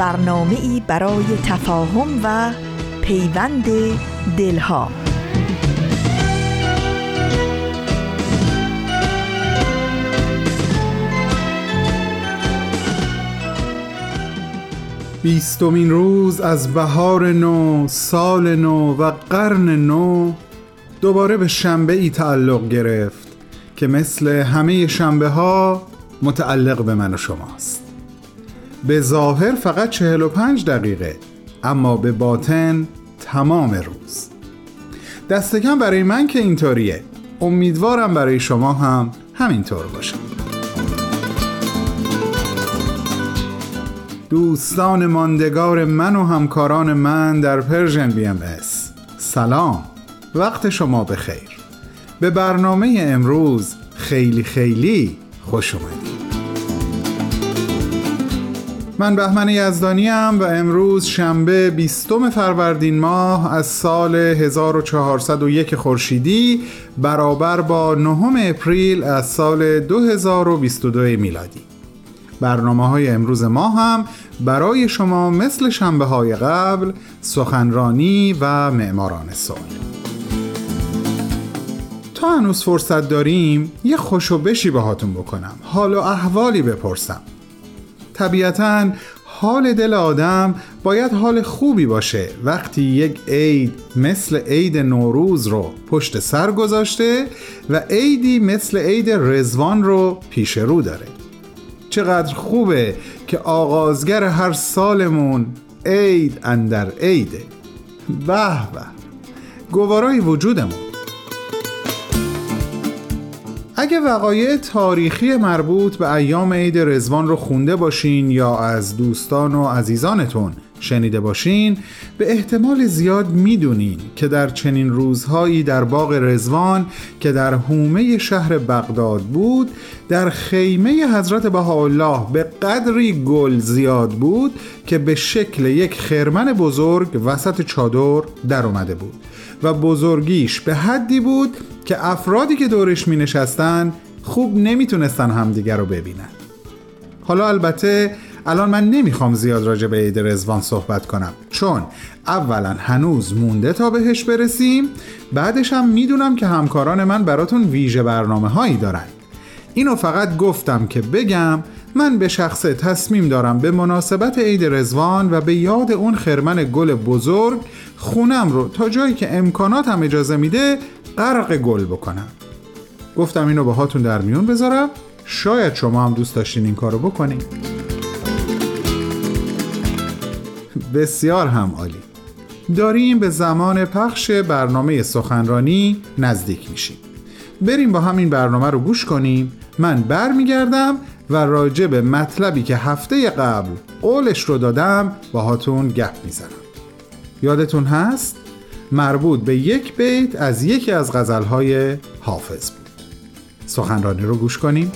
برنامه ای برای تفاهم و پیوند دلها. بیستمین روز از بهار نو سال نو و قرن نو دوباره به شنبه ای تعلق گرفت که مثل همه شنبه ها متعلق به من و شماست. به ظاهر فقط 45 دقیقه اما به باطن تمام روز. دست کم برای من که اینطوریه. امیدوارم برای شما هم همینطور باشه. دوستان ماندگار من و همکاران من در Persian BMS. سلام. وقت شما بخیر. به برنامه امروز خیلی خیلی خوش اومدید. من بهمن یزدانی و امروز شنبه 20 فروردین ماه از سال 1401 خورشیدی برابر با 9 اپریل از سال 2022 میلادی. برنامه های امروز ما هم برای شما مثل شنبه های قبل سخنرانی و معماران سال تا هنوز فرصت داریم یه خوشو بشی باهاتون بکنم. حال و احوالی بپرسم. طبیعتا حال دل آدم باید حال خوبی باشه. وقتی یک عید مثل عید نوروز رو پشت سر گذاشته و عیدی مثل عید رزوان رو پیش رو داره. چقدر خوبه که آغازگر هر سالمون عید اندر عیده. به به. گوارای وجودمون. اگه وقایع تاریخی مربوط به ایام عید رزوان رو خونده باشین یا از دوستان و عزیزانتون شنیده باشین به احتمال زیاد می‌دونین که در چنین روزهایی در باغ رزوان که در حومه شهر بغداد بود در خیمه حضرت بهاءالله به قدری گل زیاد بود که به شکل یک خرمن بزرگ وسط چادر در اومده بود و بزرگیش به حدی بود که افرادی که دورش می نشستن خوب نمی‌تونستن همدیگر رو ببینن. حالا البته الان من نمی‌خوام زیاد راجع به عید رزوان صحبت کنم. چون اولا هنوز مونده تا بهش برسیم بعدش هم می‌دونم که همکاران من براتون ویژه برنامه هایی دارن. اینو فقط گفتم که بگم من به شخصه تصمیم دارم به مناسبت عید رزوان و به یاد اون خرمن گل بزرگ خونم رو تا جایی که امکاناتم اجازه میده غرق گل بکنم. گفتم اینو باهاتون در میون بذارم. شاید شما هم دوست داشتین این کارو بکنین. بسیار هم عالی. داریم به زمان پخش برنامه سخنرانی نزدیک میشیم. بریم با همین برنامه رو گوش کنیم. من برمیگردم و راجع به مطلبی که هفته قبل قولش رو دادم باهاتون گپ می‌زنم. یادتون هست؟ مربوط به یک بیت از یکی از غزلهای حافظ بود. سخنرانی رو گوش کنیم.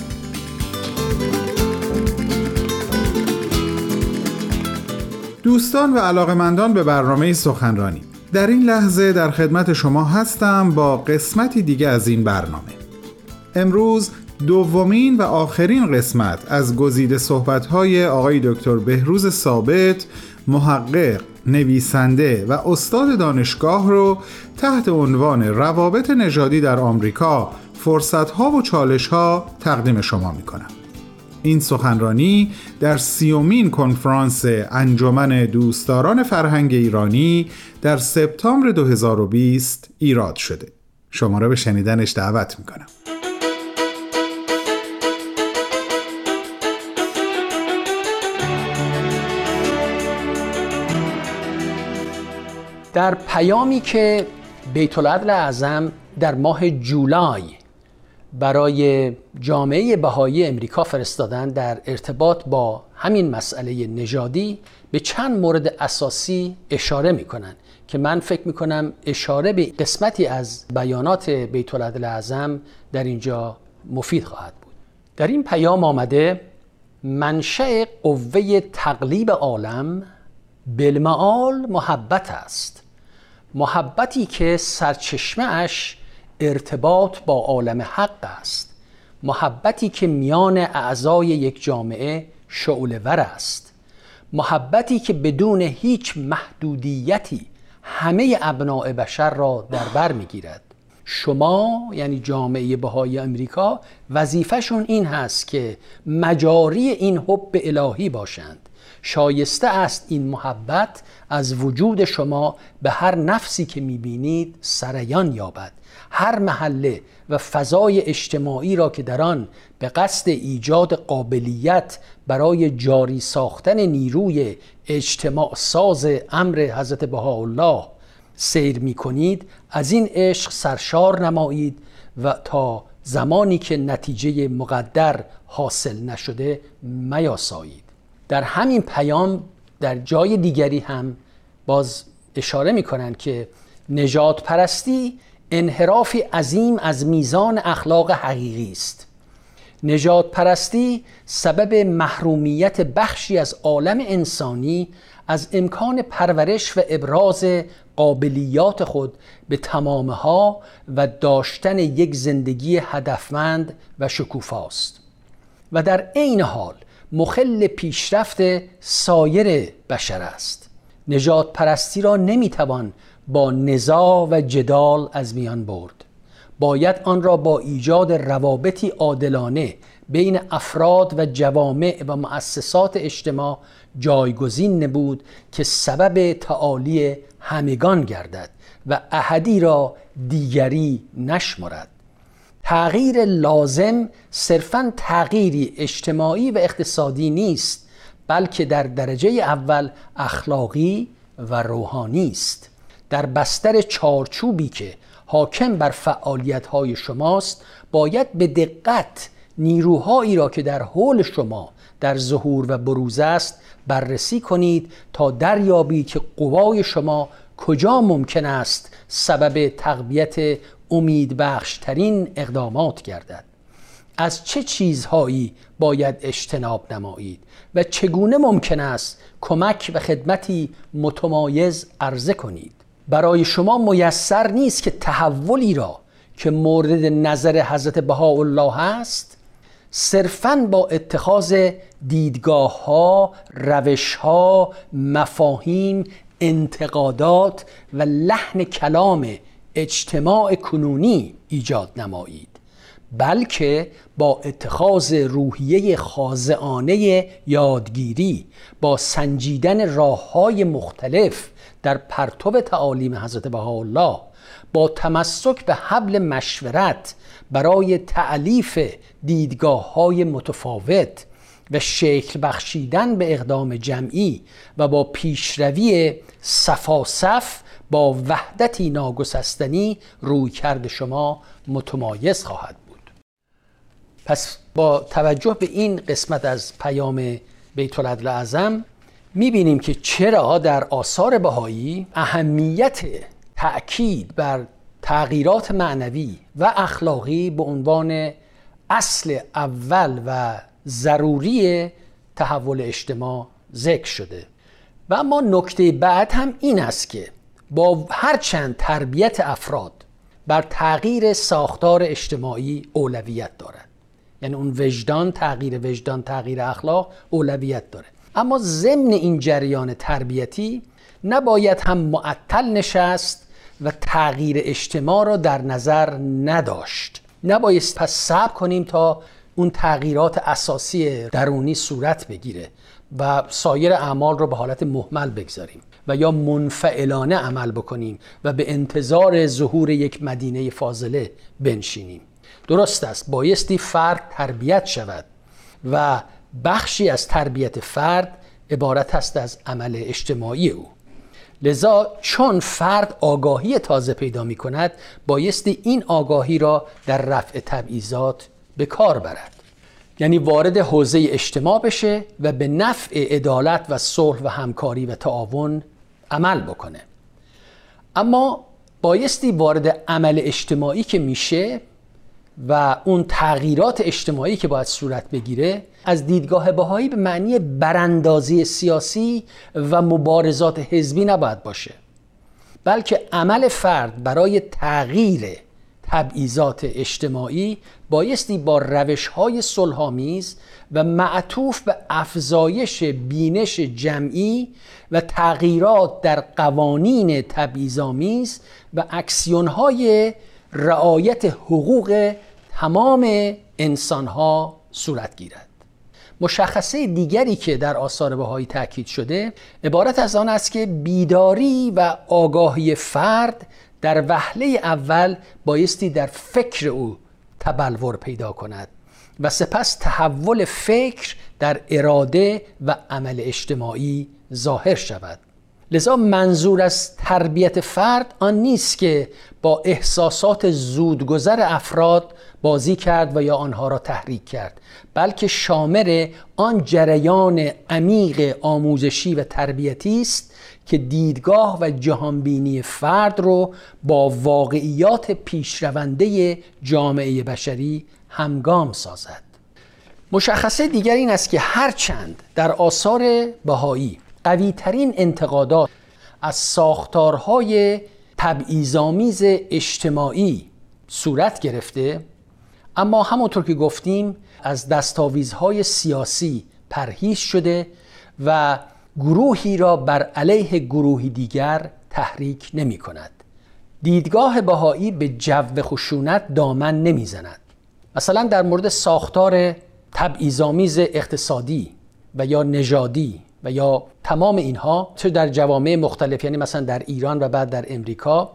دوستان و علاقمندان به برنامه سخنرانی در این لحظه در خدمت شما هستم با قسمتی دیگه از این برنامه امروز دومین و آخرین قسمت از گزیده صحبت‌های آقای دکتر بهروز ثابت محقق نویسنده و استاد دانشگاه رو تحت عنوان روابط نژادی در آمریکا فرصتها و چالشها تقدیم شما می کنم. این سخنرانی در سیومین کنفرانس انجمن دوستداران فرهنگ ایرانی در سپتامبر 2020 ایراد شده. شما را به شنیدنش دعوت می کنم. در پیامی که بیت العدل اعظم در ماه جولای برای جامعه بهایی امریکا فرستادن در ارتباط با همین مسئله نژادی به چند مورد اساسی اشاره می‌کنن که من فکر می‌کنم اشاره به قسمتی از بیانات بیت العدل اعظم در اینجا مفید خواهد بود. در این پیام آمده منشأ قوه تقلیب عالم بالمعال محبت است. محبتی که سرچشمه اش ارتباط با عالم حق است. محبتی که میان اعضای یک جامعه ور است. محبتی که بدون هیچ محدودیتی همه ابناع بشر را در بر می‌گیرد. شما یعنی جامعه بهای امریکا وظیفهشون این هست که مجاری این حب الهی باشند. شایسته است این محبت از وجود شما به هر نفسی که می‌بینید سریان یابد. هر محله و فضای اجتماعی را که در آن به قصد ایجاد قابلیت برای جاری ساختن نیروی اجتماع ساز امر حضرت بهاءالله سیر می کنید از این عشق سرشار نمایید و تا زمانی که نتیجه مقدر حاصل نشده میاسایید. در همین پیام در جای دیگری هم باز اشاره می کنند که نجات پرستی انحرافی عظیم از میزان اخلاق حقیقی است. نجات پرستی سبب محرومیت بخشی از عالم انسانی از امکان پرورش و ابراز قابلیات خود به تمامها و داشتن یک زندگی هدفمند و شکوفاست و در عین حال مخل پیشرفت سایر بشر است. نجات پرستی را نمی‌توان با نزاع و جدال از میان برد. باید آن را با ایجاد روابطی عادلانه بین افراد و جوامع و مؤسسات اجتماع جایگزین نبود که سبب تعالی همگان گردد و احدی را دیگری نشمرد. تغییر لازم صرفا تغییری اجتماعی و اقتصادی نیست بلکه در درجه اول اخلاقی و روحانی است. در بستر چارچوبی که حاکم بر فعالیت های شماست باید به دقت نیروهایی را که در حول شما در ظهور و بروز است بررسی کنید تا دریابید که قوای شما کجا ممکن است سبب تقویت امید بخشترین اقدامات گردد. از چه چیزهایی باید اجتناب نمایید و چگونه ممکن است کمک و خدمتی متمایز عرضه کنید؟ برای شما میسر نیست که تحولی را که مورد نظر حضرت بهاءالله است صرفا با اتخاذ دیدگاه ها روش ها مفاهیم انتقادات و لحن کلام اجتماع کنونی ایجاد نمایید بلکه با اتخاذ روحیه خازعانه یادگیری با سنجیدن راه های مختلف در پرتو تعالیم حضرت بهاءالله با تمسک به حبل مشورت برای تعلیف دیدگاه های متفاوت و شکل بخشیدن به اقدام جمعی و با پیشروی صفاصف با وحدتی ناگسستنی روی کرد شما متمایز خواهد بود. پس با توجه به این قسمت از پیام بیت العدل اعظم می‌بینیم که چرا در آثار بهایی اهمیت تأکید بر تغییرات معنوی و اخلاقی به عنوان اصل اول و ضروری تحول اجتماع ذکر شده. و اما نکته بعد هم این است که با هرچند تربیت افراد بر تغییر ساختار اجتماعی اولویت دارد. یعنی اون وجدان تغییر وجدان تغییر اخلاق اولویت داره. اما ضمن این جریان تربیتی نباید هم معطل نشست و تغییر اجتماع را در نظر نداشت. نباید پس صبر کنیم تا اون تغییرات اساسی درونی صورت بگیره و سایر اعمال رو به حالت محمل بگذاریم. و یا منفعلانه عمل بکنیم و به انتظار ظهور یک مدینه فاضله بنشینیم. درست است بایستی فرد تربیت شود و بخشی از تربیت فرد عبارت است از عمل اجتماعی او. لذا چون فرد آگاهی تازه پیدا می کند بایستی این آگاهی را در رفع تبعیضات به کار برد. یعنی وارد حوزه اجتماع بشه و به نفع عدالت و صلح و همکاری و تعاون عمل بکنه. اما بایستی وارد عمل اجتماعی که میشه و اون تغییرات اجتماعی که باید صورت بگیره از دیدگاه بهایی به معنی براندازی سیاسی و مبارزات حزبی نباید باشه بلکه عمل فرد برای تغییر تبعیضات اجتماعی بایستی با روش های و معطوف به افزایش بینش جمعی و تغییرات در قوانین تبعیض‌آمیز و اکسیون های رعایت حقوق تمام انسانها صورت گیرد. مشخصه دیگری که در آثار بهایی تاکید شده عبارت از آن است که بیداری و آگاهی فرد در وهله اول بایستی در فکر او تبلور پیدا کند. و سپس تحول فکر در اراده و عمل اجتماعی ظاهر شود. لذا منظور از تربیت فرد آن نیست که با احساسات زودگذر افراد بازی کرد و یا آنها را تحریک کرد. بلکه شامل آن جریان عمیق آموزشی و تربیتی است که دیدگاه و جهانبینی فرد رو با واقعیات پیشرونده جامعه بشری همگام سازد. مشخصه دیگر این است که هرچند در آثار بهایی قویترین انتقادات از ساختارهای تبعیض‌آمیز اجتماعی صورت گرفته اما همونطور که گفتیم از دستاویزهای سیاسی پرهیز شده و گروهی را بر علیه گروهی دیگر تحریک نمی کند. دیدگاه بهایی به جو خشونت دامن نمی‌زند مثلا در مورد ساختار تبعیض‌آمیز اقتصادی و یا نژادی و یا تمام اینها چه در جوامع مختلف یعنی مثلا در ایران و بعد در امریکا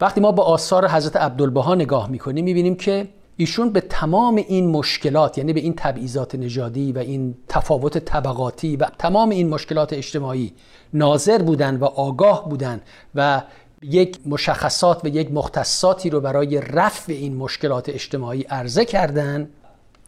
وقتی ما به آثار حضرت عبدالبها نگاه می‌کنیم می‌بینیم که ایشون به تمام این مشکلات یعنی به این تبعیضات نژادی و این تفاوت طبقاتی و تمام این مشکلات اجتماعی ناظر بودن و آگاه بودن و یک مشخصات و یک مختصاتی رو برای رفع این مشکلات اجتماعی عرضه کردن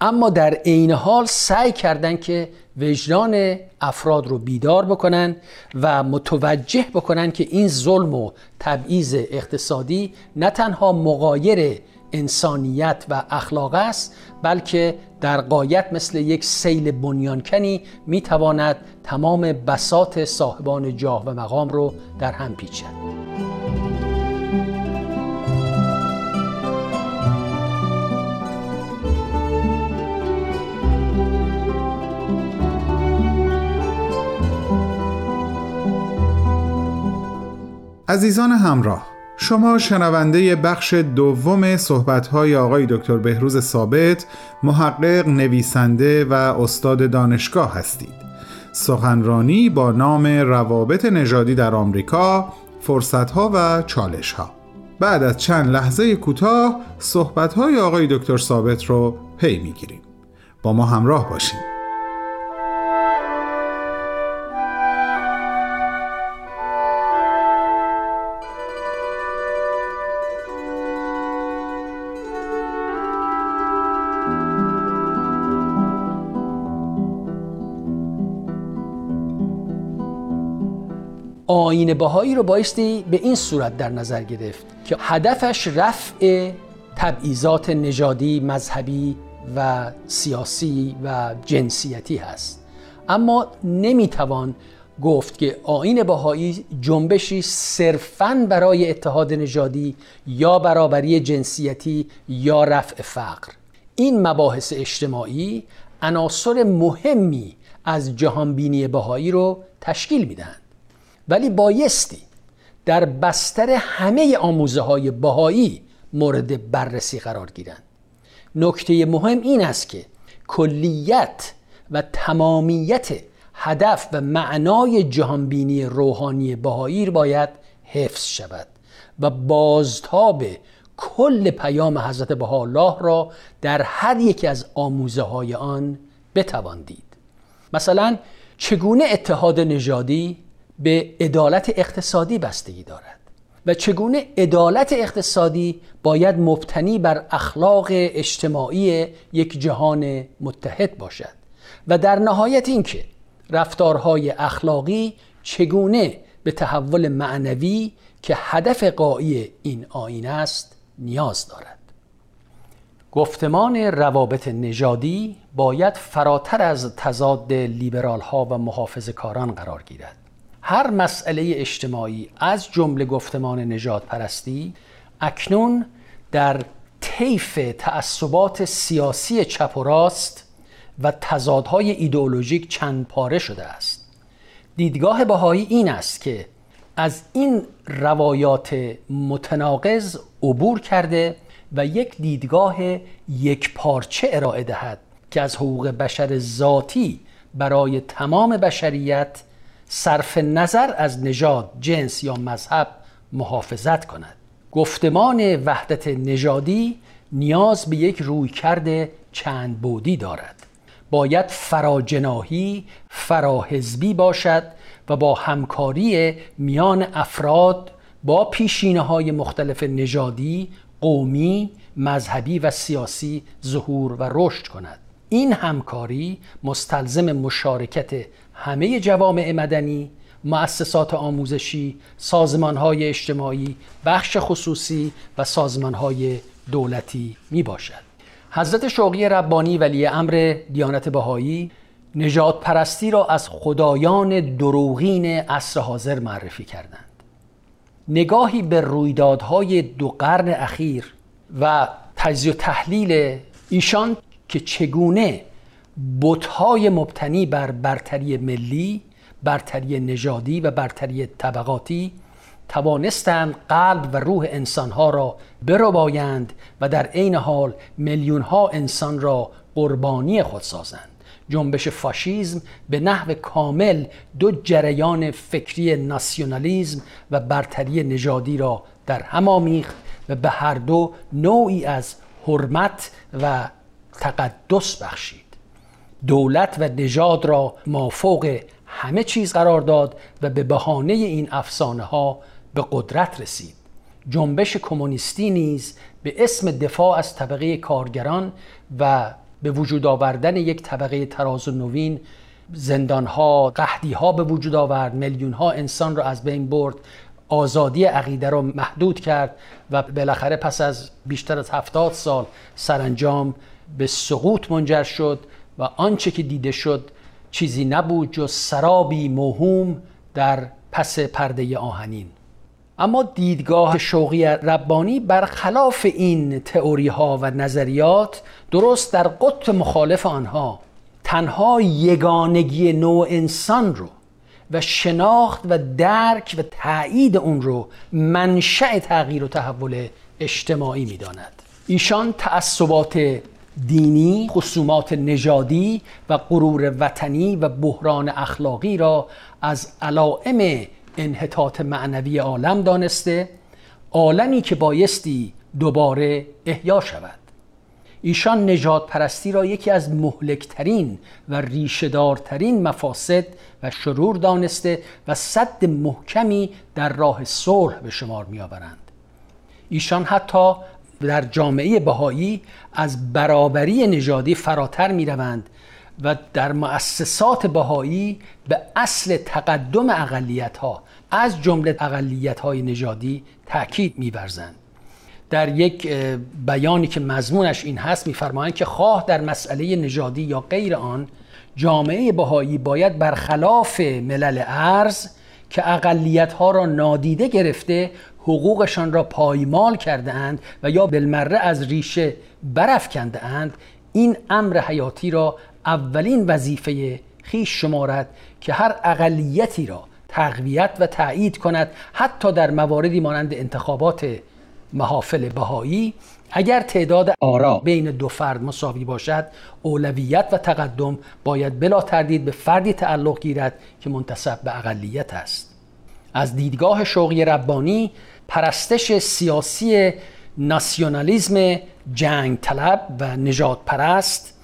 اما در عین حال سعی کردند که وجدان افراد رو بیدار بکنن و متوجه بکنن که این ظلم و تبعیض اقتصادی نه تنها مقایر انسانیت و اخلاق است بلکه در قایت مثل یک سیل بنیانکنی می‌تواند تمام بسات صاحبان جاه و مقام رو در هم پیچد. عزیزان همراه شما شنونده بخش دوم صحبت‌های آقای دکتر بهروز ثابت محقق نویسنده و استاد دانشگاه هستید. سخنرانی با نام روابط نژادی در آمریکا فرصتها و چالشها. بعد از چند لحظه کوتاه صحبت‌های آقای دکتر ثابت رو پی می‌گیریم. با ما همراه باشید آین بهایی رو بایستی به این صورت در نظر گرفت که هدفش رفع تبعیضات نژادی مذهبی و سیاسی و جنسیتی هست. اما نمی‌توان گفت که آین بهایی جنبشی صرفا برای اتحاد نژادی یا برابری جنسیتی یا رفع فقر. این مباحث اجتماعی عناصر مهمی از جهانبینی بهایی رو تشکیل می‌دهند. ولی بایستی در بستر همه آموزه های باهایی مورد بررسی قرار گیرند. نکته مهم این است که کلیت و تمامیت هدف و معنای جهانبینی روحانی بهایی باید حفظ شود و بازتاب کل پیام حضرت بهاءالله را در هر یکی از آموزه های آن بتوان دید. مثلا چگونه اتحاد نژادی به عدالت اقتصادی بستگی دارد. و چگونه عدالت اقتصادی باید مبتنی بر اخلاق اجتماعی یک جهان متحد باشد؟ و در نهایت اینکه رفتارهای اخلاقی چگونه به تحول معنوی که هدف قایی این آین است نیاز دارد. گفتمان روابط نژادی باید فراتر از تضاد لیبرال ها و محافظ کاران قرار گیرد. هر مسئله اجتماعی از جمله گفتمان نجات پرستی اکنون در طیف تعصبات سیاسی چپ و راست و تضادهای ایدئولوژیک چند پاره شده است. دیدگاه بهایی این است که از این روایات متناقض عبور کرده و یک دیدگاه یک پارچه ارائه دهد که از حقوق بشر ذاتی برای تمام بشریت صرف نظر از نژاد، جنس یا مذهب محافظت کند. گفتمان وحدت نژادی نیاز به یک رویکرد چند بودی دارد. باید فراجناهی فراحزبی باشد و با همکاری میان افراد با پیشینه های مختلف نژادی، قومی، مذهبی و سیاسی ظهور و رشد کند. این همکاری مستلزم مشارکت همه جوامع مدنی مؤسسات آموزشی، های اجتماعی، بخش خصوصی و های دولتی می باشد. حضرت شوقی ربانی ولی امر دیانت بهایی نجات پرستی را از خدایان دروغین عصر حاضر معرفی کردند. نگاهی به رویدادهای دو قرن اخیر و تجزیه و تحلیل ایشان که چگونه بتهای مبتنی بر برتری ملی برتری نژادی و برتری طبقاتی توانستند قلب و روح انسانها را بربایند و در عین حال میلیون ها انسان را قربانی خود سازند. جنبش فاشیزم به نحو کامل دو جریان فکری ناسیونالیزم و برتری نژادی را در هم آمیخت و به هر دو نوعی از حرمت و تقدس بخشید. دولت و نژاد را مافوق همه چیز قرار داد و به بهانه این افسانه ها به قدرت رسید. جنبش کمونیستی نیز به اسم دفاع از طبقه کارگران و به وجود آوردن یک طبقه تراز و نوین زندان ها قهدی ها به وجود آورد میلیون ها انسان را از بین برد آزادی عقیده را محدود کرد و بالاخره پس از بیشتر از هفتاد سال سرانجام به سقوط منجر شد. و آنچه که دیده شد چیزی نبود جز سرابی موهوم در پس پرده آهنین. اما دیدگاه شوقی ربانی برخلاف این تئوری ها و نظریات درست در قطب مخالف آنها تنها یگانگی نوع انسان رو و شناخت و درک و تایید اون رو منشأ تغییر و تحول اجتماعی می‌داند. ایشان تعصبات دینی، خصومات نژادی و غرور وطنی و بحران اخلاقی را از علائم انحطاط معنوی عالم دانسته عالمی که بایستی دوباره احیا شود. ایشان نجات پرستی را یکی از مهلکترین و ریشهدارترین مفاسد و شرور دانسته و صد محکمی در راه صلح به شمار میآورند. ایشان حتی در جامعه بهایی از برابری نژادی فراتر می روند و در مؤسسات بهایی به اصل تقدم اقلیت ها از جمله اقلیت های نژادی تاکید میورزند. در یک بیانی که مضمونش این هست میفرمایند که خواه در مسئله نژادی یا غیر آن جامعه بهایی باید برخلاف ملل ارز که اقلیت ها را نادیده گرفته حقوقشان را پایمال کرده اند و یا بالمره از ریشه برافکنده اند این امر حیاتی را اولین وظیفه خیش شمارد که هر اقلیتی را تقویت و تایید کند حتی در مواردی مانند انتخابات محافل بهایی. اگر تعداد آرا بین دو فرد مساوی باشد اولویت و تقدم باید بلا تردید به فردی تعلق گیرد که منتصب به اقلیت است. از دیدگاه شوقی ربانی پرستش سیاسی ناسیونالیزم جنگ طلب و نجات پرست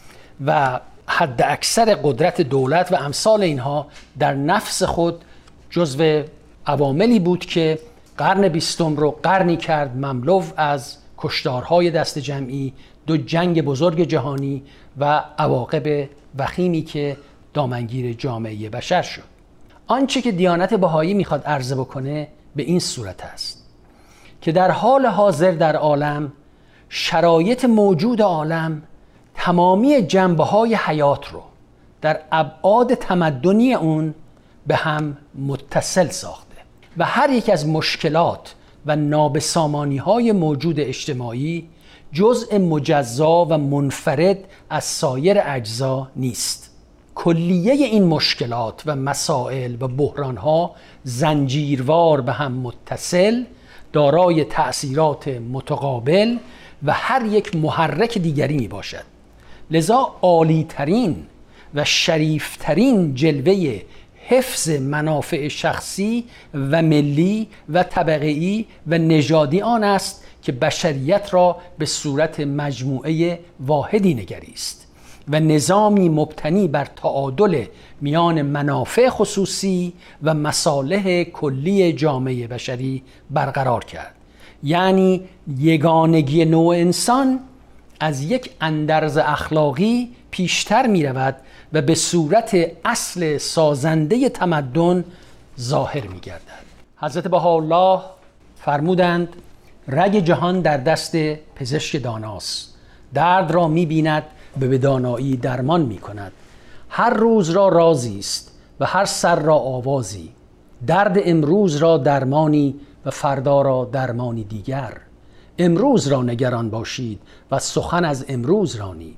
و حد اکثر قدرت دولت و امثال اینها در نفس خود جزو عواملی بود که قرن بیستم رو قرنی کرد مملو از کشدارهای دست جمعی دو جنگ بزرگ جهانی و عواقب وخیمی که دامنگیر جامعه بشر شد. آنچه که دیانت بهایی می‌خواد عرضه بکنه به این صورت است. که در حال حاضر در عالم شرایط موجود عالم تمامی جنبه های حیات رو در ابعاد تمدنی اون به هم متصل ساخته و هر یک از مشکلات و نابسامانی های موجود اجتماعی جزء مجزا و منفرد از سایر اجزا نیست. کلیه این مشکلات و مسائل و بحران ها زنجیروار به هم متصل دارای تأثیرات متقابل و هر یک محرک دیگری می باشد لذا عالی ترین و شریفترین جلوه حفظ منافع شخصی و ملی و طبقی و نژادی آن است که بشریت را به صورت مجموعه واحدی نگریست. و نظامی مبتنی بر تعادل میان منافع خصوصی و مصالح کلی جامعه بشری برقرار کرد. یعنی یگانگی نوع انسان از یک اندرز اخلاقی پیشتر می رود و به صورت اصل سازنده تمدن ظاهر می گردد حضرت الله فرمودند رگ جهان در دست پزشک داناست. درد را می بیند به دانایی درمان می کند هر روز را رازی است و هر سر را آوازی. درد امروز را درمانی و فردا را درمانی دیگر. امروز را نگران باشید و سخن از امروز رانید.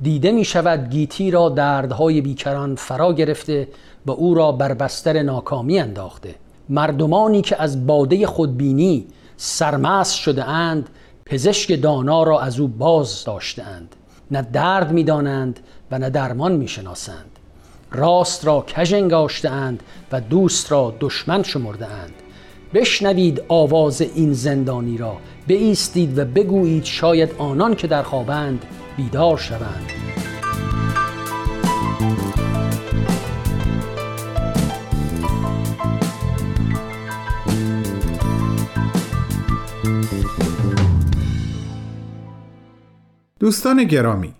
دیده می شود گیتی را دردهای بیکران فرا گرفته و او را بر بستر ناکامی انداخته. مردمانی که از باده خودبینی سرمست شده اند پزشک دانا را از او باز داشتند نه درد می دانند و نه درمان می شناسند راست را کژ اند و دوست را دشمن شمرده اند بشنوید آواز این زندانی را بایستید و بگویید شاید آنان که در خوابند بیدار شوند. دوستان گرامی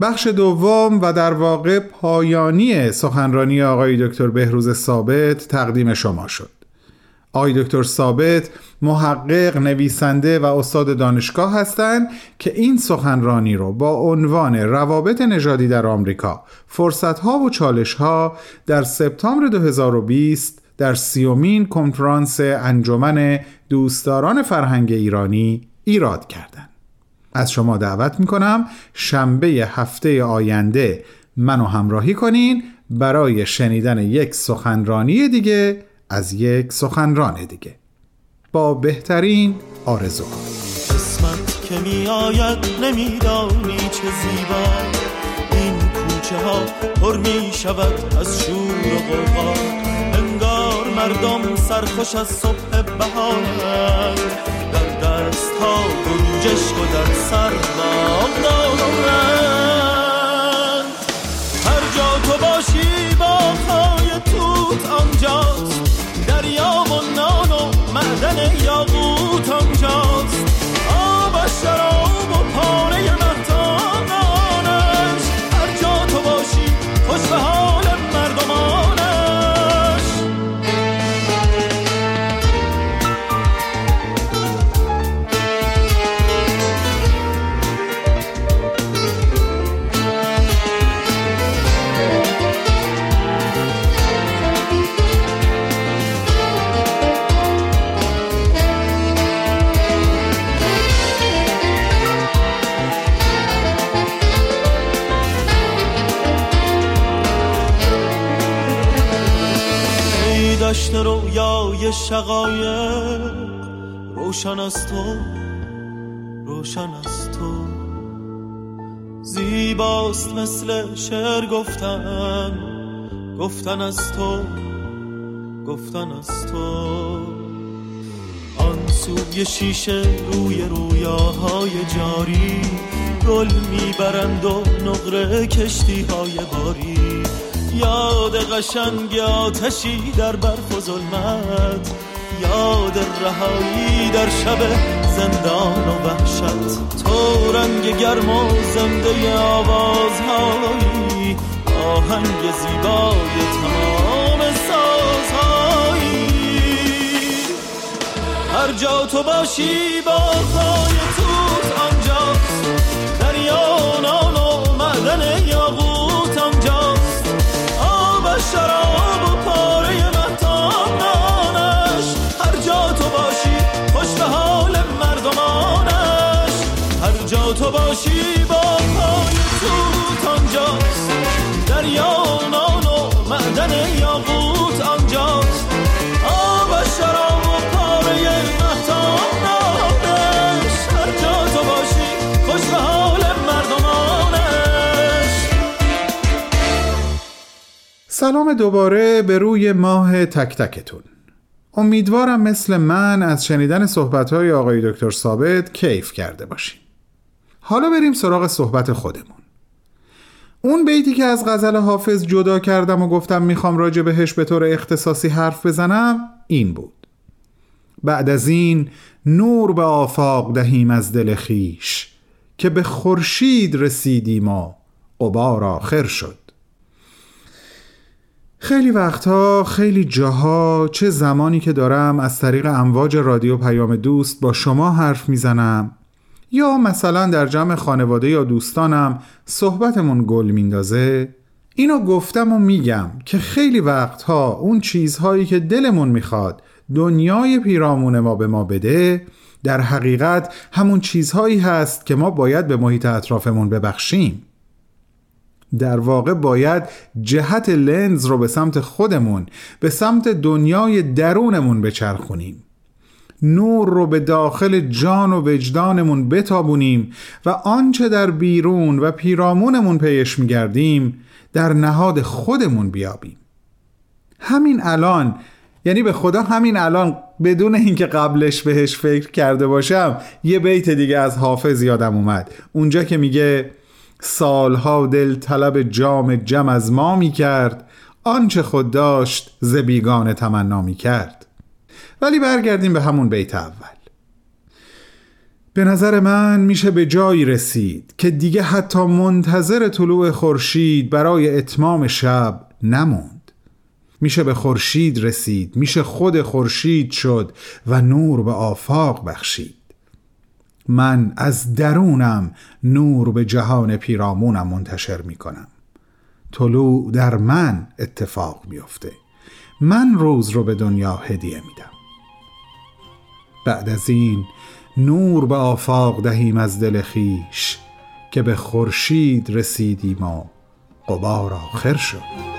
بخش دوم و در واقع پایانی سخنرانی آقای دکتر بهروز ثابت تقدیم شما شد آقای دکتر ثابت محقق نویسنده و استاد دانشگاه هستند که این سخنرانی رو با عنوان روابط نژادی در آمریکا فرصتها و چالشها در سپتامبر 2020 در سیومین کنفرانس انجمن دوستداران فرهنگ ایرانی ایراد کردند. از شما دعوت می‌کنم شنبه هفته آینده منو همراهی کنین. برای شنیدن یک سخنرانی دیگه از یک سخنران دیگه. با بهترین آرزو قسمت که می آید نمیدانی چه زیبا. این کوچه ها پر می شود از شور و غوغا انگار مردم سرخوش از صبح بهارند در دست ها گنجشک و در سر دارند شقایق روشن از تو روشن از تو. زیباست مثل شعر گفتن گفتن از تو گفتن از تو. آن سوی شیشه روی رویاهای جاری گل می‌برند و نقره کشتی های باری. یاد قشنگ آتشی در برف و ظلمت یاد رهایی در شب زندان و وحشت. تو رنگ گرم و زنده آوازهایی آهنگ زیبای تمام سازهایی. هر جا تو باشی با تو باشی با پای توت آنجاست دریا نان و معدن یاقوت آنجاست. آب شراب و پاره مهتاب نانش هر جا تو باشی خوش به حال مردمانش. سلام دوباره به روی ماه تک تکتون. امیدوارم مثل من از شنیدن صحبتهای آقای دکتر ثابت کیف کرده باشیم. حالا بریم سراغ صحبت خودمون. اون بیتی که از غزل حافظ جدا کردم و گفتم می‌خوام راجع بهش به طور اختصاصی حرف بزنم این بود. بعد از این نور به آفاق دهیم از دل خیش که به خورشید رسیدیم و قبار آخر شد. خیلی وقتها خیلی جاها چه زمانی که دارم از طریق امواج رادیو پیام دوست با شما حرف می‌زنم. یا مثلا در جمع خانواده یا دوستانم صحبتمون گل میندازه؟ اینو گفتم و میگم که خیلی وقتها اون چیزهایی که دلمون می‌خواد دنیای پیرامون ما به ما بده در حقیقت همون چیزهایی هست که ما باید به محیط اطرافمون ببخشیم. در واقع باید جهت لنز رو به سمت خودمون به سمت دنیای درونمون بچرخونیم. نور رو به داخل جان و وجدانمون بتابونیم و آنچه در بیرون و پیرامونمون پیش میگردیم در نهاد خودمون بیابیم. همین الان یعنی به خدا همین الان بدون اینکه قبلش بهش فکر کرده باشم یه بیت دیگه از حافظ یادم اومد. اونجا که میگه سالها دل طلب جام جم از ما می کرد آنچه خود داشت ز بیگانه تمنا می کرد ولی برگردیم به همون بیت اول. به نظر من میشه به جایی رسید که دیگه حتی منتظر طلوع خورشید برای اتمام شب نموند. میشه به خورشید رسید میشه خود خورشید شد و نور به آفاق بخشید. من از درونم نور به جهان پیرامونم منتشر می کنم طلوع در من اتفاق میفته من روز رو به دنیا هدیه میدم. بعد از این نور به آفاق دهیم از دل خیش که به خورشید رسیدیم و قبار آخر شد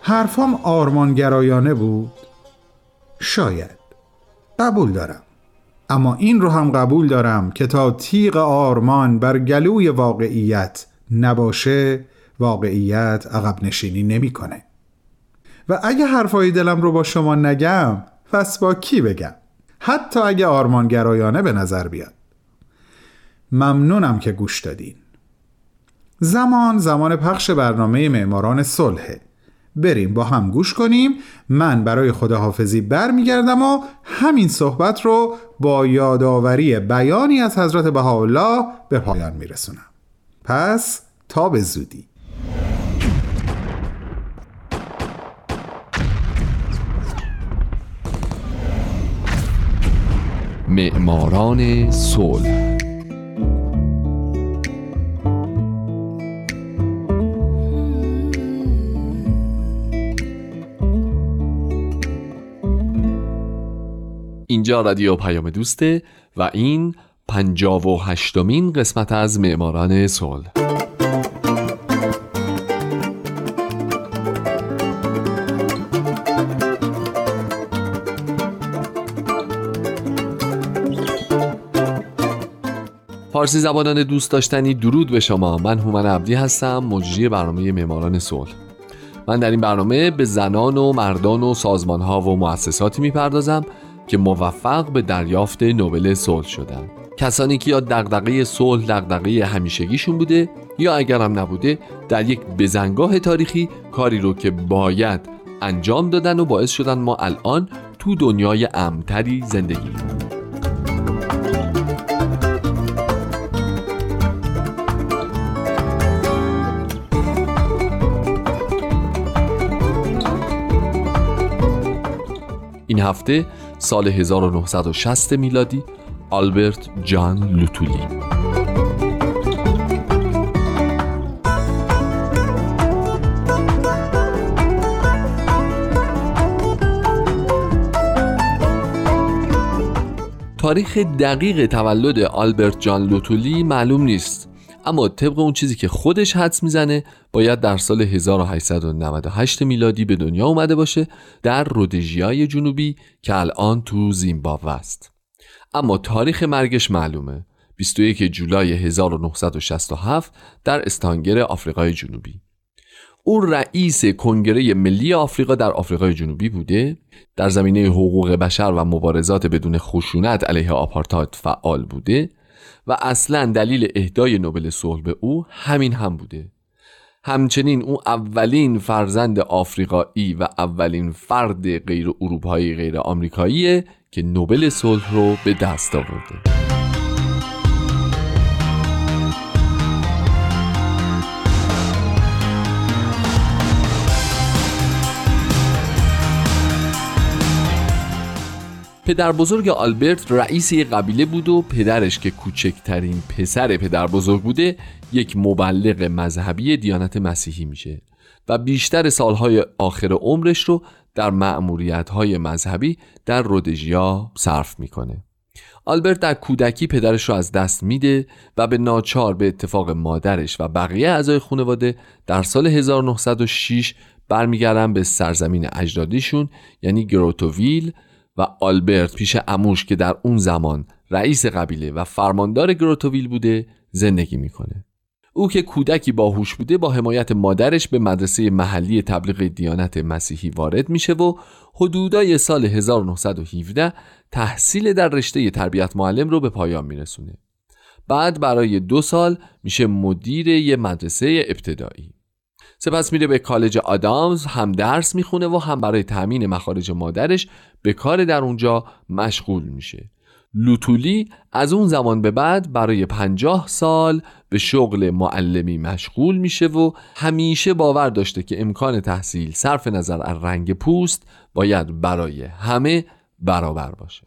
حرفام آرمانگرایانه بود؟ شاید. قبول دارم. اما این رو هم قبول دارم که تا تیغ آرمان بر گلوی واقعیت نباشه واقعیت عقب نشینی نمی‌کنه. و اگه حرفای دلم رو با شما نگم پس با کی بگم؟ حتی اگه آرمانگرایانه به نظر بیاد. ممنونم که گوش دادین. زمان زمان پخش برنامه معماران صلحه بریم با هم گوش کنیم. من برای خداحافظی برمیگردم و همین صحبت رو با یادآوری بیانی از حضرت بهاءالله به پایان میرسونم. پس تا به زودی. معماران صلح اینجا رادیو پیام دوسته و این پنجاب و هشتمین قسمت از معماران صلح. فارسی زبانان دوست داشتنی درود به شما. من هومن عبدی هستم مجری برنامه معماران صلح. من در این برنامه به زنان و مردان و سازمان ها و مؤسساتی می‌پردازم که موفق به دریافت نوبل صلح شدن. کسانی که یا دغدغه صلح دغدغه همیشگیشون بوده یا اگرم نبوده در یک بزنگاه تاریخی کاری رو که باید انجام دادن و باعث شدن ما الان تو دنیای امتری زندگی این هفته سال 1960 میلادی آلبرت جان لوتولی. تاریخ دقیق تولد آلبرت جان لوتولی معلوم نیست. اما طبق اون چیزی که خودش حدس می‌زنه باید در سال 1898 میلادی به دنیا اومده باشه در رودژیای جنوبی که الان تو زیمبابوه است. اما تاریخ مرگش معلومه. 21 جولای 1967 در استانگر آفریقای جنوبی. او رئیس کنگره ملی آفریقا در آفریقای جنوبی بوده. در زمینه حقوق بشر و مبارزات بدون خشونت علیه آپارتاید فعال بوده. و اصلا دلیل اهدای نوبل صلح به او همین هم بوده. همچنین او اولین فرزند آفریقایی و اولین فرد غیر اروپایی غیر آمریکاییه که نوبل صلح رو به دست آورده. پدر بزرگ آلبرت رئیس یک قبیله بود و پدرش که کوچکترین پسر پدر بزرگ بوده یک مبلغ مذهبی دیانت مسیحی میشه و بیشتر سالهای آخر عمرش رو در معمولیت های مذهبی در رودژیا صرف می‌کنه. آلبرت در کودکی پدرش رو از دست میده و به ناچار به اتفاق مادرش و بقیه اعضای خانواده در سال 1906 برمیگردن به سرزمین اجدادیشون یعنی گروتوویل و آلبرت پیش اموش که در اون زمان رئیس قبیله و فرماندار گروتوویل بوده زندگی می‌کنه. او که کودکی باهوش بوده با حمایت مادرش به مدرسه محلی تبلیغ دیانت مسیحی وارد میشه و حدودای سال 1917 تحصیل در رشته تربیت معلم رو به پایان میرسونه. بعد برای دو سال میشه مدیر یه مدرسه ابتدایی. سپس میره به کالج آدامز هم درس می‌خونه و هم برای تأمین مخارج مادرش به کار در اونجا مشغول میشه. لوتولی از اون زمان به بعد برای پنجاه سال به شغل معلمی مشغول میشه و همیشه باور داشته که امکان تحصیل صرف نظر از رنگ پوست باید برای همه برابر باشه.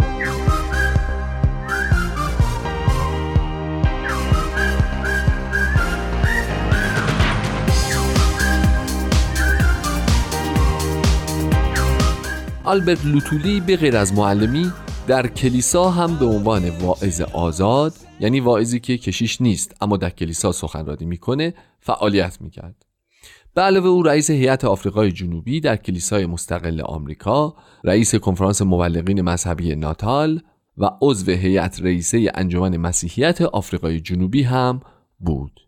آلبرت لوتولی به غیر از معلمی در کلیسا هم به عنوان واعظ آزاد یعنی واعظی که کشیش نیست اما در کلیسا سخنرانی می‌کنه فعالیت می‌کرد. به علاوه او رئیس هیئت آفریقای جنوبی در کلیسای مستقل آمریکا رئیس کنفرانس مبلغین مذهبی ناتال و عضو هیئت رئیسه انجمن مسیحیت آفریقای جنوبی هم بود.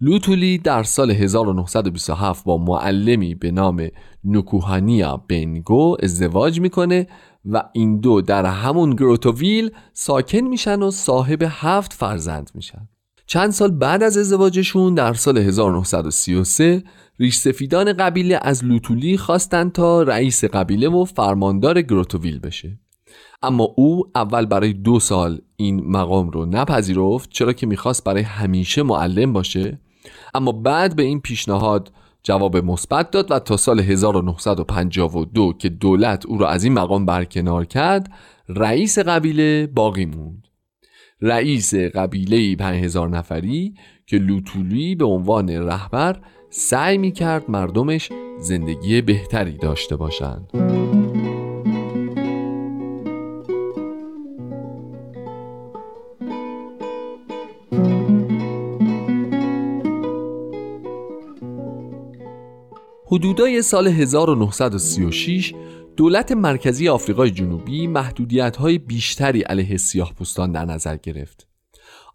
لوتولی در سال 1927 با معلمی به نام نوکوهانیا بنگو ازدواج می‌کنه و این دو در همون گروتوویل ساکن میشن و صاحب هفت فرزند میشن. چند سال بعد از ازدواجشون در سال 1933 ریش سفیدان قبیله از لوتولی خواستن تا رئیس قبیله و فرماندار گروتوویل بشه. اما او اول برای دو سال این مقام رو نپذیرفت چرا که می‌خواست برای همیشه معلم باشه. اما بعد به این پیشنهاد جواب مثبت داد و تا سال 1952 که دولت او را از این مقام برکنار کرد رئیس قبیله باقی موند رئیس قبیله 5000 نفری که لوتولی به عنوان رهبر سعی می کرد مردمش زندگی بهتری داشته باشند. حدودای سال 1936 دولت مرکزی آفریقای جنوبی محدودیت های بیشتری علیه سیاه پوستان در نظر گرفت.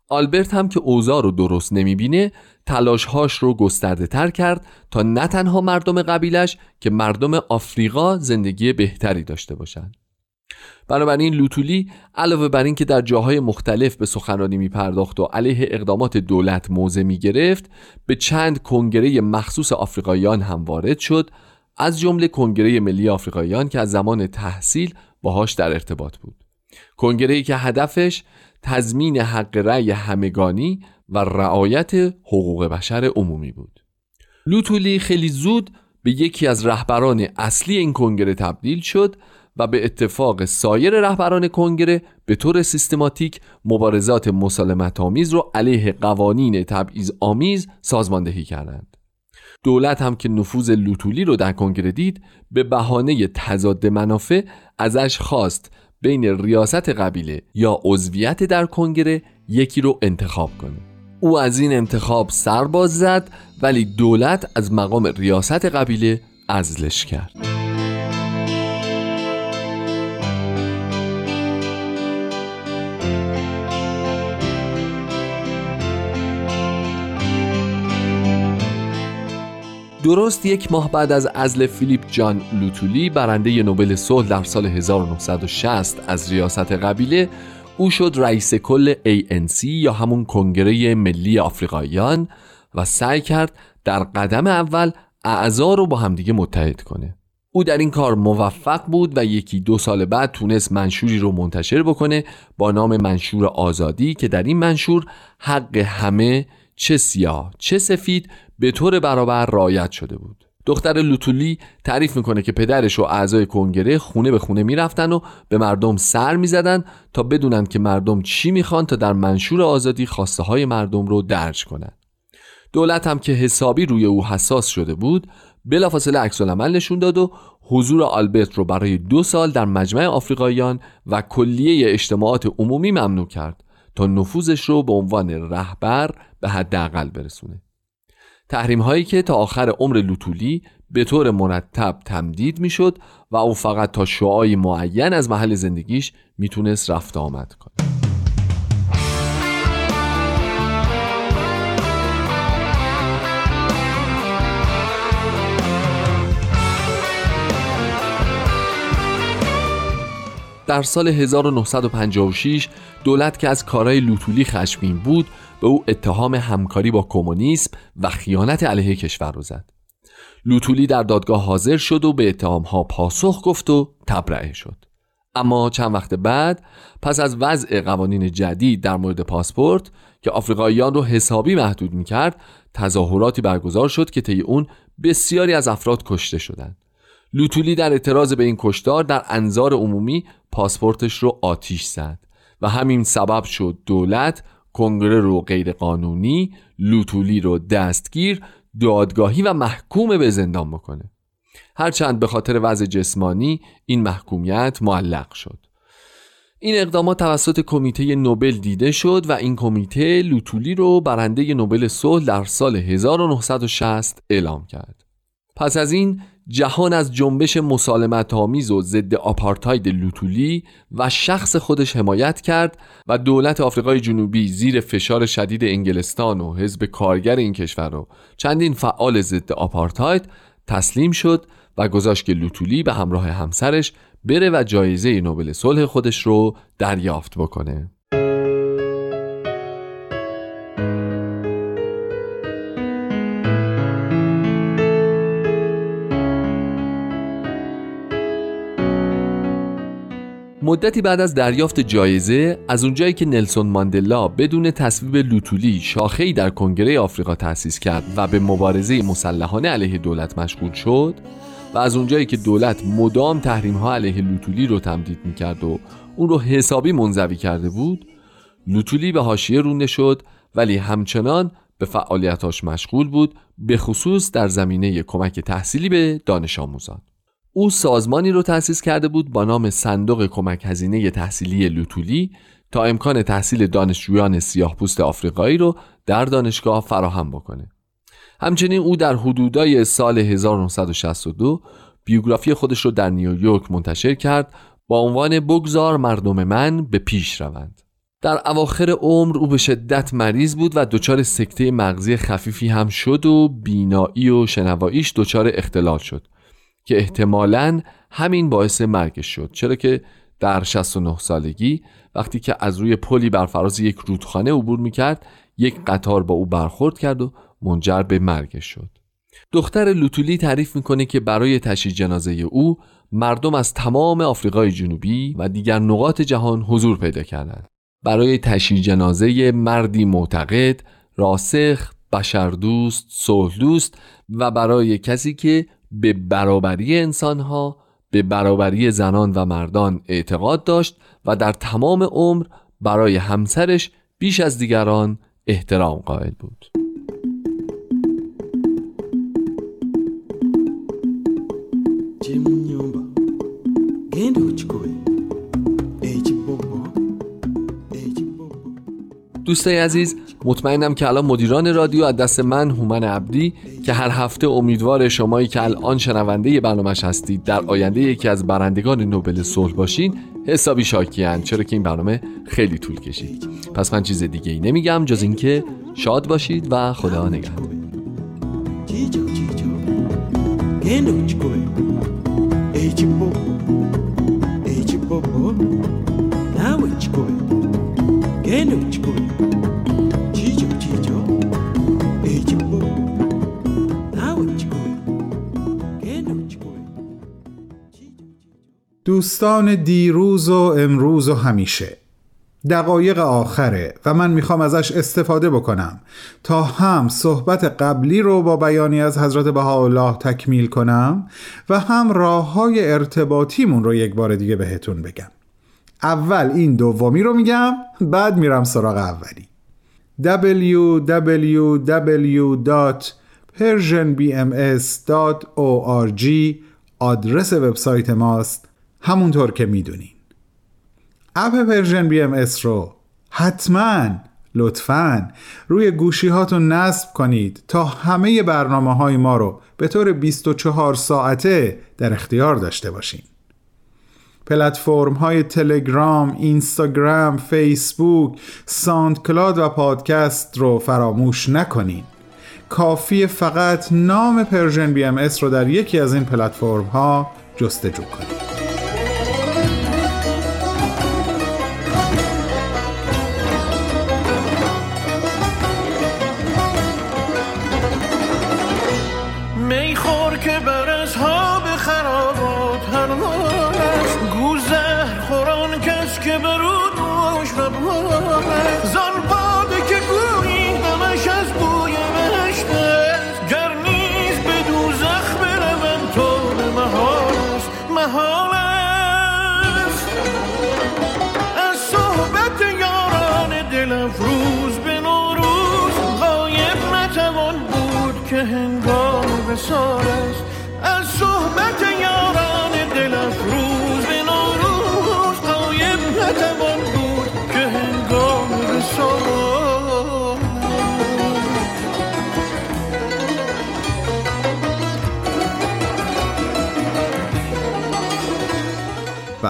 آلبرت هم که اوضاع رو درست نمی‌بینه تلاشهاش رو گسترده تر کرد تا نه تنها مردم قبیلش که مردم آفریقا زندگی بهتری داشته باشند. بنابراین لوتولی علاوه بر اینکه در جاهای مختلف به سخنرانی می پرداخت و علیه اقدامات دولت موضع می گرفت به چند کنگره مخصوص آفریقاییان هم وارد شد از جمله کنگره ملی آفریقاییان که از زمان تحصیل باهاش در ارتباط بود. کنگره که هدفش تضمین حق رأی همگانی و رعایت حقوق بشر عمومی بود. لوتولی خیلی زود به یکی از رهبران اصلی این کنگره تبدیل شد و به اتفاق سایر رهبران کنگره به طور سیستماتیک مبارزات مسالمت آمیز رو علیه قوانین تبعیض آمیز سازماندهی کردند. دولت هم که نفوذ لوتولی رو در کنگره دید به بهانه تضاد منافع ازش خواست بین ریاست قبیله یا عضویت در کنگره یکی رو انتخاب کنه او از این انتخاب سرباز زد ولی دولت از مقام ریاست قبیله ازلش کرد درست یک ماه بعد از ازل فیلیپ جان لوتولی برنده نوبل صلح در سال 1960 از ریاست قبیله او شد رئیس کل ANC یا همون کنگره ملی آفریقاییان و سعی کرد در قدم اول اعضا رو با همدیگه متحد کنه. او در این کار موفق بود و یکی دو سال بعد تونست منشوری رو منتشر بکنه با نام منشور آزادی که در این منشور حق همه چه سیاه چه سفید به طور برابر رایت شده بود. دختر لوتولی تعریف می‌کنه که پدرش و اعضای کنگره خونه به خونه می‌رفتن و به مردم سر می‌زدن تا بدونن که مردم چی می‌خوان تا در منشور آزادی خواسته های مردم رو درج کنن. دولت هم که حسابی روی او حساس شده بود بلافاصله عکس العمل نشون داد و حضور آلبرت رو برای دو سال در مجمع آفریقاییان و کلیه اجتماعات عمومی ممنوع کرد تا نفوذش رو به عنوان رهبر به حداقل برسونه. تحریم هایی که تا آخر عمر لوتولی به طور مرتب تمدید می‌شد و او فقط تا شعای معین از محل زندگیش می‌تونست رفت آمد کنه در سال 1956 دولت که از کارهای لوتولی خشمین بود به او اتهام همکاری با کمونیسم و خیانت علیه کشور رو زد. لوتولی در دادگاه حاضر شد و به اتهام ها پاسخ گفت و تبرئه شد. اما چند وقت بعد پس از وضع قوانین جدید در مورد پاسپورت که آفریقاییان رو حسابی محدود می کرد تظاهراتی برگزار شد که طی اون بسیاری از افراد کشته شدند. لوتولی در اعتراض به این کشتار در انظار عمومی پاسپورتش رو آتیش زد و همین سبب شد دولت کنگره رو غیرقانونی لوتولی رو دستگیر دادگاهی و محکوم به زندان بکنه. هرچند به خاطر وضع جسمانی این محکومیت معلق شد. این اقدامات توسط کمیته نوبل دیده شد و این کمیته لوتولی رو برنده نوبل صلح در سال 1960 اعلام کرد. پس از این جهان از جنبش مسالمت آمیز و ضد آپارتاید لوتولی و شخص خودش حمایت کرد و دولت آفریقای جنوبی زیر فشار شدید انگلستان و حزب کارگر این کشور رو چندین فعال ضد آپارتاید تسلیم شد و گذاشت که لوتولی به همراه همسرش بره و جایزه نوبل صلح خودش رو دریافت بکنه. مدتی بعد از دریافت جایزه از اونجایی که نلسون ماندلا بدون تصویب لوتولی شاخه‌ای در کنگره آفریقا تأسیس کرد و به مبارزه مسلحانه علیه دولت مشغول شد و از اونجایی که دولت مدام تحریم ها علیه لوتولی رو تمدید می‌کرد و اون رو حسابی منزوی کرده بود لوتولی به حاشیه رونده شد ولی همچنان به فعالیتاش مشغول بود به خصوص در زمینه کمک تحصیلی به دانش آموزان. او سازمانی رو تأسیس کرده بود با نام صندوق کمک هزینه تحصیلی لوتولی تا امکان تحصیل دانشجویان سیاه پوست آفریقایی رو در دانشگاه فراهم بکنه. همچنین او در حدودای سال 1962 بیوگرافی خودش رو در نیویورک منتشر کرد با عنوان بگذار مردم من به پیش روند. در اواخر عمر او به شدت مریض بود و دچار سکته مغزی خفیفی هم شد و بینایی و شنواییش دچار اختلال شد که احتمالا همین باعث مرگش شد. چرا که در 69 سالگی وقتی که از روی پلی بر فراز یک رودخانه عبور می‌کرد یک قطار با او برخورد کرد و منجر به مرگش شد. دختر لوتولی تعریف می‌کنه که برای تشییع جنازه او مردم از تمام آفریقای جنوبی و دیگر نقاط جهان حضور پیدا کردند. برای تشییع جنازه مردی معتقد راسخ بشردوست صلح دوست و برای کسی که به برابری انسانها به برابری زنان و مردان اعتقاد داشت و در تمام عمر برای همسرش بیش از دیگران احترام قائل بود. دوستای عزیز مطمئنم که الان مدیران رادیو از دست من هومن عبدی که هر هفته امیدوار شمایی که الان شنونده برنامهش هستید در آینده یکی از برندگان نوبل صلح باشین حسابی شاکیان چرا که این برنامه خیلی طول کشید. پس من چیز دیگه ای نمیگم جز اینکه شاد باشید و خدا نگهدار. دوستان دیروز و امروز و همیشه. دقایق آخره و من می‌خوام ازش استفاده بکنم تا هم صحبت قبلی رو با بیانی از حضرت بهاءالله تکمیل کنم و هم راه های ارتباطیمون رو یک بار دیگه بهتون بگم. اول این دومی رو میگم بعد میرم سراغ اولی. www.persianbms.org آدرس وبسایت ماست. همونطور که می‌دونین. اپ Persian BMS رو حتما لطفا روی گوشی هاتون نصب کنید تا همه برنامه های ما رو به طور 24 ساعته در اختیار داشته باشین. پلتفرم های تلگرام، اینستاگرام، فیسبوک، SoundCloud و پادکست رو فراموش نکنین. کافی فقط نام Persian BMS رو در یکی از این پلتفرم ها جستجو کنید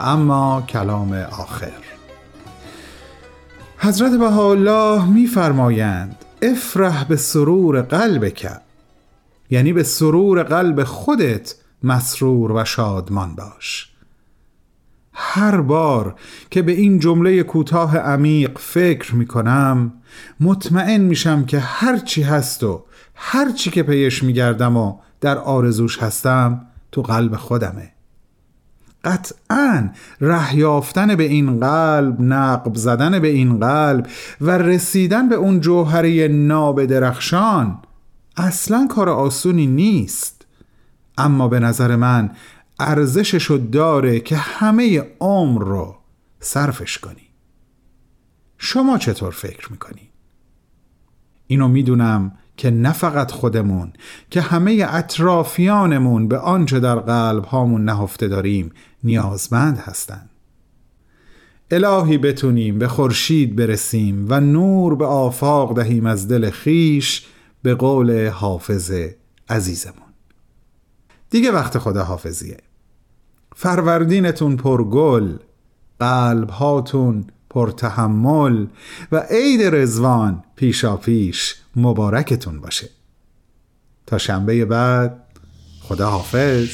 اما کلام آخر. حضرت بهاءالله میفرمایند افرح به سرور کرد یعنی به سرور قلب خودت مسرور و شادمان باش. هر بار که به این جمله کوتاه عمیق فکر می کنم مطمئن میشم که هرچی هست و هرچی که پیش میگردم و در آرزوش هستم تو قلب خودمه. قطعا ره یافتن به این قلب نقب زدن به این قلب و رسیدن به اون جوهره ناب درخشان اصلا کار آسونی نیست اما به نظر من ارزششو داره که همه عمر رو صرفش کنی شما چطور فکر می‌کنی؟ اینو می‌دونم که نه فقط خودمون که همه اطرافیانمون به آنچه در قلب هامون نهفته داریم نیازمند هستند. الهی بتونیم به خورشید برسیم و نور به آفاق دهیم از دل خیش به قول حافظ عزیزمون. دیگه وقت خدا حافظیه فروردینتون پر گل قلب هاتون پرتحمل و عید رزوان پیشا پیش مبارکتون باشه. تا شنبه بعد خدا حافظ